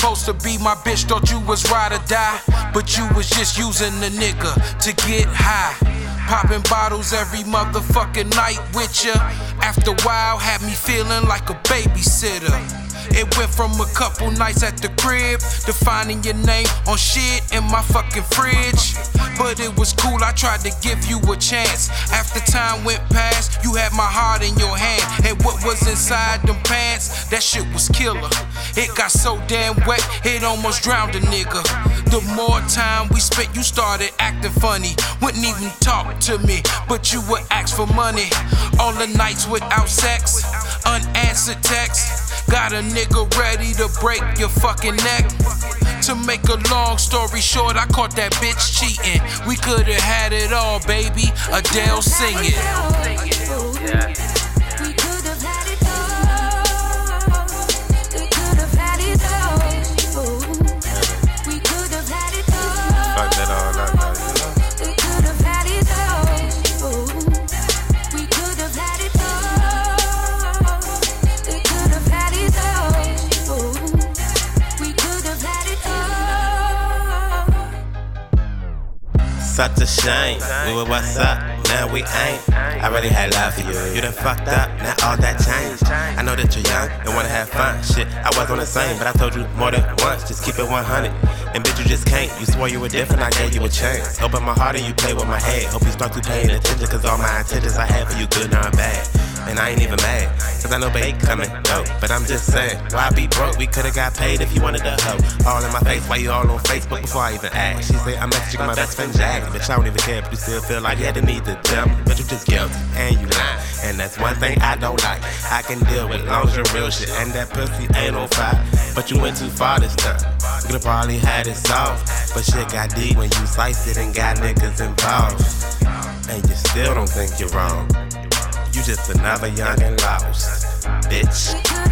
supposed to be my bitch, thought you was ride or die. But you was just using the nigga to get high. Popping bottles every motherfucking night with ya. After a while, had me feeling like a babysitter. It went from a couple nights at the crib to finding your name on shit in my fucking fridge. But it was cool, I tried to give you a chance. After time went past, you had my heart in your hand. And what was inside them pants, that shit was killer. It got so damn wet, it almost drowned a nigga. The more time we spent, you started acting funny. Wouldn't even talk to me, but you would ask for money. All the nights without sex, unanswered texts. Got a nigga ready to break your fucking neck. To make a long story short, I caught that bitch cheating. We could've had it all, baby. Adele singing. Yeah. Such a shame. We were what's up, now we ain't. I really had love for you. You done fucked up, now all that changed. I know that you're young and wanna have fun. Shit, I was on the same, but I told you more than once. Just keep it 100. And bitch, you just can't. You swore you were different, I gave you a chance. Open my heart and you play with my head. Hope you start to paying attention, cause all my intentions I have for you, good, not bad. And I ain't even mad, cause I know babe coming, no. But I'm just saying, why be broke? We could've got paid if you wanted to hoe. All in my face, why you all on Facebook before I even ask? She say, I'm messaging my best friend Jack. Bitch, I don't even care if you still feel like you had the need to tell me. But you just guilty, and you lying. And that's one thing I don't like. I can deal with long real shit, and that pussy ain't on fire. But you went too far this time. You could've probably had it soft. But shit got deep when you sliced it and got niggas involved. And you still don't think you're wrong. You just another young and lost bitch.